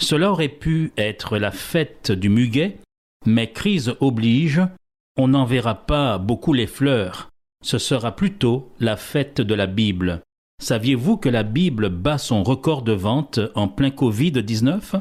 Cela aurait pu être la fête du muguet, mais crise oblige, on n'en verra pas beaucoup les fleurs. Ce sera plutôt la fête de la Bible. Saviez-vous que la Bible bat son record de vente en plein Covid-19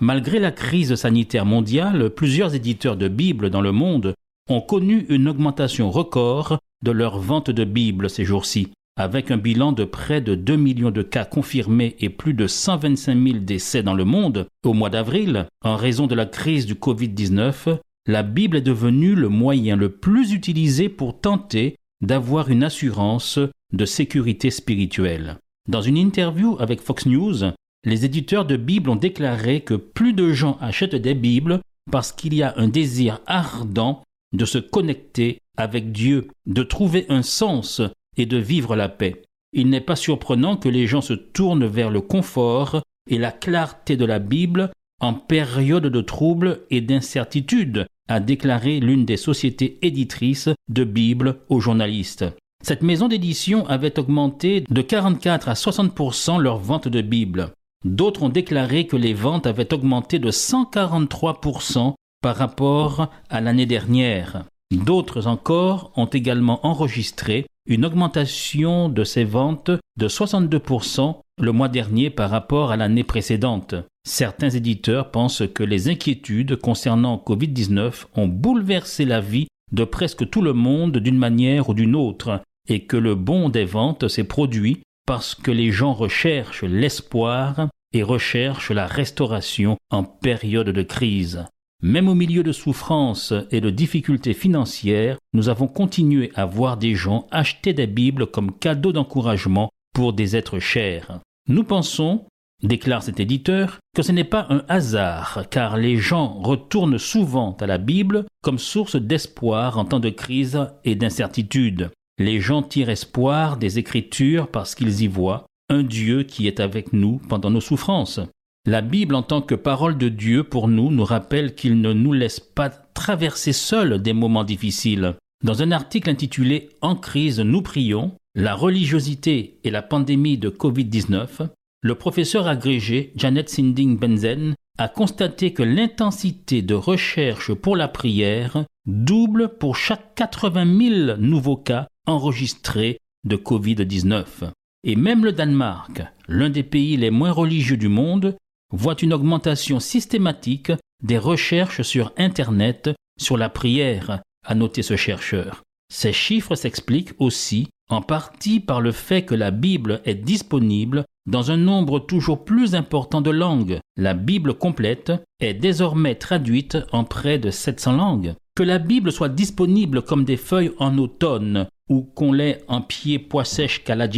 Malgré la crise sanitaire mondiale, plusieurs éditeurs de Bibles dans le monde ont connu une augmentation record de leur vente de Bibles ces jours-ci. Avec un bilan de près de 2 millions de cas confirmés et plus de 125 000 décès dans le monde, au mois d'avril, en raison de la crise du Covid-19, la Bible est devenue le moyen le plus utilisé pour tenter d'avoir une assurance de sécurité spirituelle. Dans une interview avec Fox News, les éditeurs de Bibles ont déclaré que plus de gens achètent des Bibles parce qu'il y a un désir ardent de se connecter avec Dieu, de trouver un sens et de vivre la paix. Il n'est pas surprenant que les gens se tournent vers le confort et la clarté de la Bible en période de trouble et d'incertitude, a déclaré l'une des sociétés éditrices de Bible aux journalistes. Cette maison d'édition avait augmenté de 44 à 60% leur vente de Bible. D'autres ont déclaré que les ventes avaient augmenté de 143% par rapport à l'année dernière. D'autres encore ont également enregistré une augmentation de ces ventes de 62% le mois dernier par rapport à l'année précédente. Certains éditeurs pensent que les inquiétudes concernant Covid-19 ont bouleversé la vie de presque tout le monde d'une manière ou d'une autre et que le bond des ventes s'est produit parce que les gens recherchent l'espoir et recherchent la restauration en période de crise. Même au milieu de souffrances et de difficultés financières, nous avons continué à voir des gens acheter des Bibles comme cadeau d'encouragement pour des êtres chers. Nous pensons, déclare cet éditeur, que ce n'est pas un hasard, car les gens retournent souvent à la Bible comme source d'espoir en temps de crise et d'incertitude. Les gens tirent espoir des Écritures parce qu'ils y voient un Dieu qui est avec nous pendant nos souffrances. La Bible en tant que parole de Dieu pour nous nous rappelle qu'il ne nous laisse pas traverser seuls des moments difficiles. Dans un article intitulé En crise, nous prions, la religiosité et la pandémie de Covid-19, le professeur agrégé Janet Sinding Benzen a constaté que l'intensité de recherche pour la prière double pour chaque 80 000 nouveaux cas enregistrés de Covid-19. Et même le Danemark, l'un des pays les moins religieux du monde, voit une augmentation systématique des recherches sur Internet sur la prière, a noté ce chercheur. Ces chiffres s'expliquent aussi en partie par le fait que la Bible est disponible dans un nombre toujours plus important de langues. La Bible complète est désormais traduite en près de 700 langues. Que la Bible soit disponible comme des feuilles en automne ou qu'on l'ait en pied pois sèche qu'à la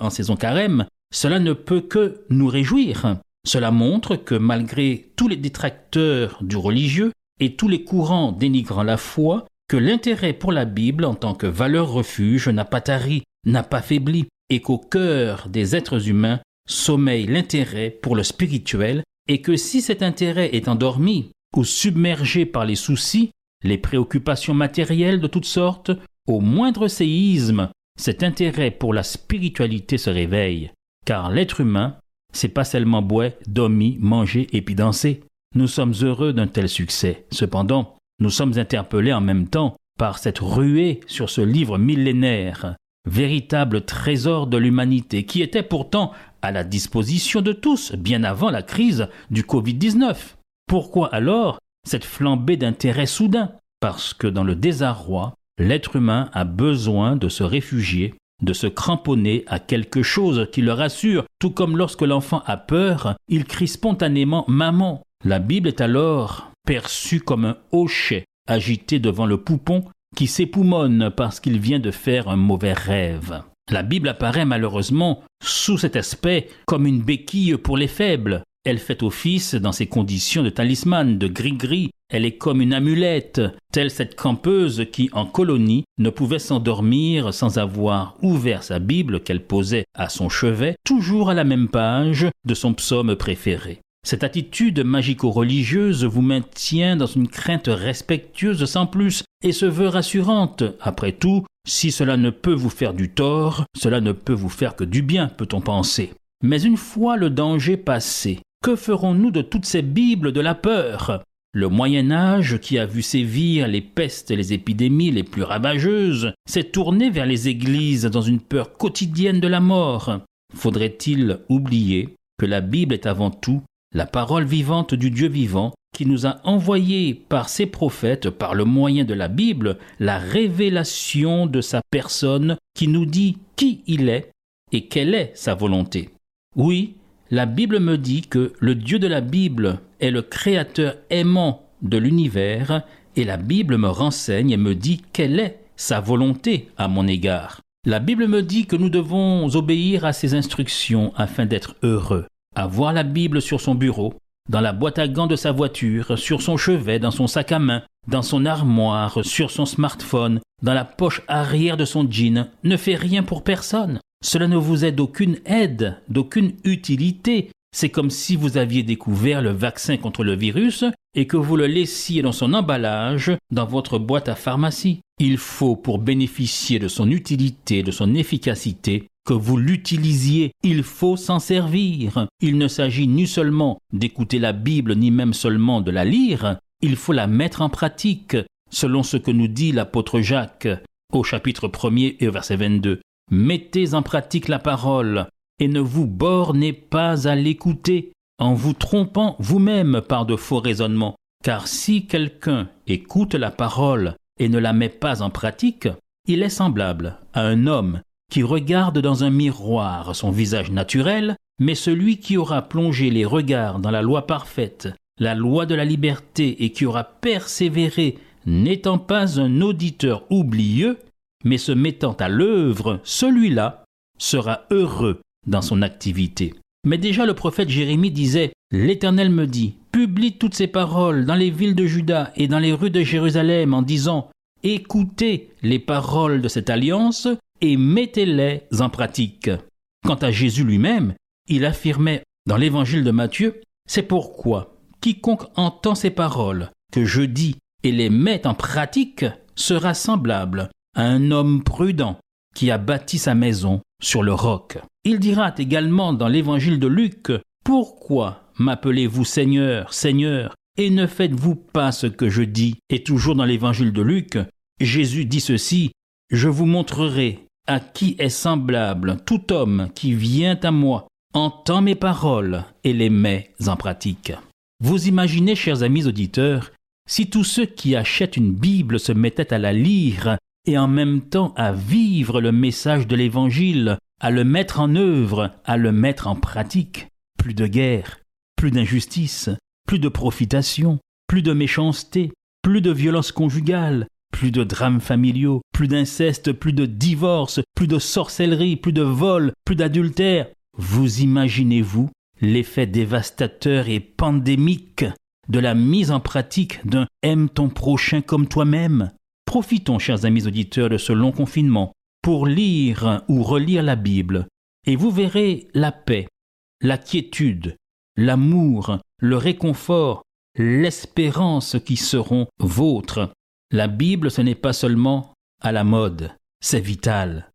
en saison carême, cela ne peut que nous réjouir. Cela montre que malgré tous les détracteurs du religieux et tous les courants dénigrant la foi, que l'intérêt pour la Bible en tant que valeur refuge n'a pas tari, n'a pas faibli, et qu'au cœur des êtres humains sommeille l'intérêt pour le spirituel, et que si cet intérêt est endormi ou submergé par les soucis, les préoccupations matérielles de toutes sortes, au moindre séisme, cet intérêt pour la spiritualité se réveille, car l'être humain c'est pas seulement boire, dormir, manger et puis danser. Nous sommes heureux d'un tel succès. Cependant, nous sommes interpellés en même temps par cette ruée sur ce livre millénaire, véritable trésor de l'humanité, qui était pourtant à la disposition de tous bien avant la crise du Covid-19. Pourquoi alors cette flambée d'intérêt soudain Parce que dans le désarroi, l'être humain a besoin de se réfugier de se cramponner à quelque chose qui le rassure, tout comme lorsque l'enfant a peur, il crie spontanément Maman. La Bible est alors perçue comme un hochet agité devant le poupon qui s'époumonne parce qu'il vient de faire un mauvais rêve. La Bible apparaît malheureusement sous cet aspect comme une béquille pour les faibles, Elle fait office dans ces conditions de talisman, de gris-gris. Elle est comme une amulette, telle cette campeuse qui, en colonie, ne pouvait s'endormir sans avoir ouvert sa Bible qu'elle posait à son chevet, toujours à la même page de son psaume préféré. Cette attitude magico-religieuse vous maintient dans une crainte respectueuse sans plus et se veut rassurante. Après tout, si cela ne peut vous faire du tort, cela ne peut vous faire que du bien, peut-on penser. Mais une fois le danger passé, que ferons-nous de toutes ces Bibles de la peur? Le Moyen Âge, qui a vu sévir les pestes et les épidémies les plus ravageuses, s'est tourné vers les églises dans une peur quotidienne de la mort. Faudrait-il oublier que la Bible est avant tout la parole vivante du Dieu vivant, qui nous a envoyé par ses prophètes, par le moyen de la Bible, la révélation de sa personne qui nous dit qui il est et quelle est sa volonté? Oui, la Bible me dit que le Dieu de la Bible est le Créateur aimant de l'univers, et la Bible me renseigne et me dit quelle est sa volonté à mon égard. La Bible me dit que nous devons obéir à ses instructions afin d'être heureux. Avoir la Bible sur son bureau, dans la boîte à gants de sa voiture, sur son chevet, dans son sac à main, dans son armoire, sur son smartphone, dans la poche arrière de son jean, ne fait rien pour personne. Cela ne vous est d'aucune aide, d'aucune utilité. C'est comme si vous aviez découvert le vaccin contre le virus et que vous le laissiez dans son emballage dans votre boîte à pharmacie. Il faut, pour bénéficier de son utilité, de son efficacité, que vous l'utilisiez, il faut s'en servir. Il ne s'agit ni seulement d'écouter la Bible, ni même seulement de la lire, il faut la mettre en pratique, selon ce que nous dit l'apôtre Jacques au chapitre 1er et au verset 22. Mettez en pratique la parole et ne vous bornez pas à l'écouter en vous trompant vous-même par de faux raisonnements. Car si quelqu'un écoute la parole et ne la met pas en pratique, il est semblable à un homme qui regarde dans un miroir son visage naturel, mais celui qui aura plongé les regards dans la loi parfaite, la loi de la liberté, et qui aura persévéré, n'étant pas un auditeur oublieux, mais se mettant à l'œuvre, celui-là sera heureux dans son activité. Mais déjà le prophète Jérémie disait L'Éternel me dit Publie toutes ces paroles dans les villes de Juda et dans les rues de Jérusalem en disant Écoutez les paroles de cette alliance et mettez-les en pratique. Quant à Jésus lui-même, il affirmait dans l'évangile de Matthieu C'est pourquoi quiconque entend ces paroles que je dis et les met en pratique sera semblable un homme prudent qui a bâti sa maison sur le roc. Il dira également dans l'évangile de Luc, Pourquoi m'appelez-vous Seigneur, Seigneur, et ne faites-vous pas ce que je dis? Et toujours dans l'évangile de Luc, Jésus dit ceci, Je vous montrerai à qui est semblable tout homme qui vient à moi, entend mes paroles et les met en pratique. Vous imaginez, chers amis auditeurs, si tous ceux qui achètent une Bible se mettaient à la lire et en même temps à vivre le message de l'Évangile, à le mettre en œuvre, à le mettre en pratique. Plus de guerre, plus d'injustice, plus de profitation, plus de méchanceté, plus de violence conjugale, plus de drames familiaux, plus d'inceste, plus de divorce, plus de sorcellerie, plus de vol, plus d'adultère. Vous imaginez-vous l'effet dévastateur et pandémique de la mise en pratique d'un aime ton prochain comme toi-même Profitons, chers amis auditeurs, de ce long confinement pour lire ou relire la Bible, et vous verrez la paix, la quiétude, l'amour, le réconfort, l'espérance qui seront vôtres. La Bible, ce n'est pas seulement à la mode, c'est vital.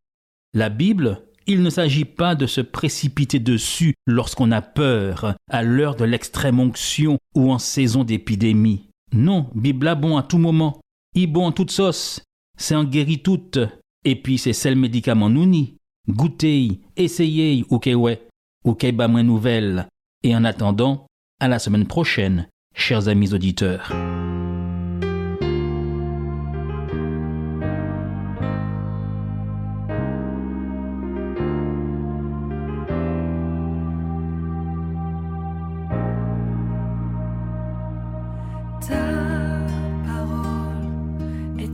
La Bible, il ne s'agit pas de se précipiter dessus lorsqu'on a peur, à l'heure de l'extrême onction ou en saison d'épidémie. Non, Bible a bon à tout moment. I bon en toute sauce, c'est en guérit toute. Et puis c'est celle médicament nouni. Goûtez, essayez, ou que ouais, ou que ba moins nouvelle. Et en attendant, à la semaine prochaine, chers amis auditeurs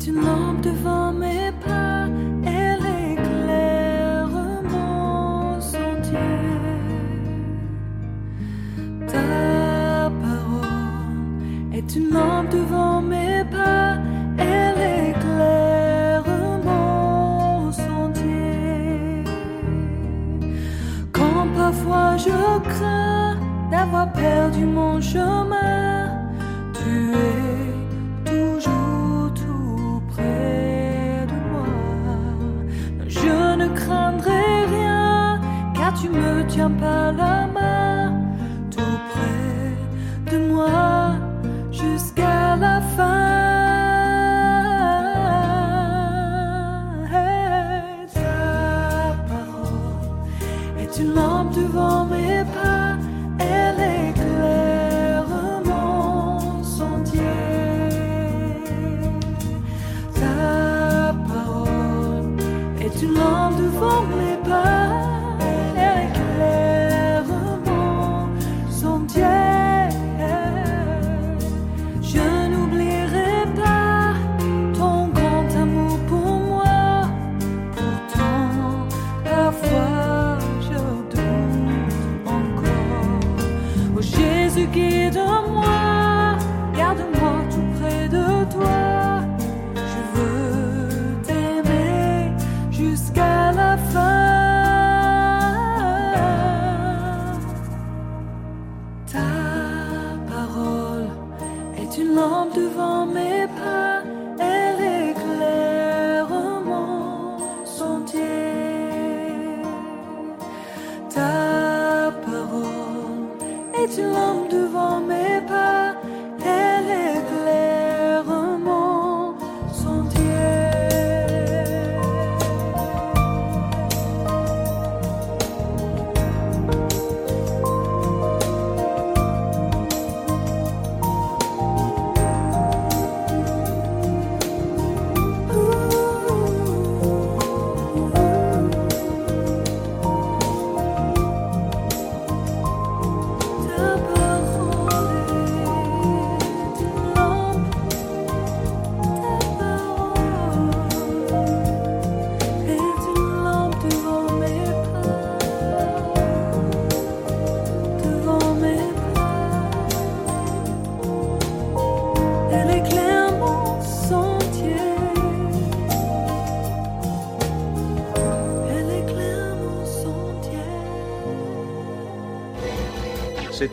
une lampe devant mes pas, elle éclaire mon sentier. Ta parole est une lampe devant mes pas, elle éclaire mon sentier. Quand parfois je crains d'avoir perdu mon chemin, tu es. Craindrai rien, car tu me tiens par la main, lampe devant Ta parole est une lampe devant mes pas,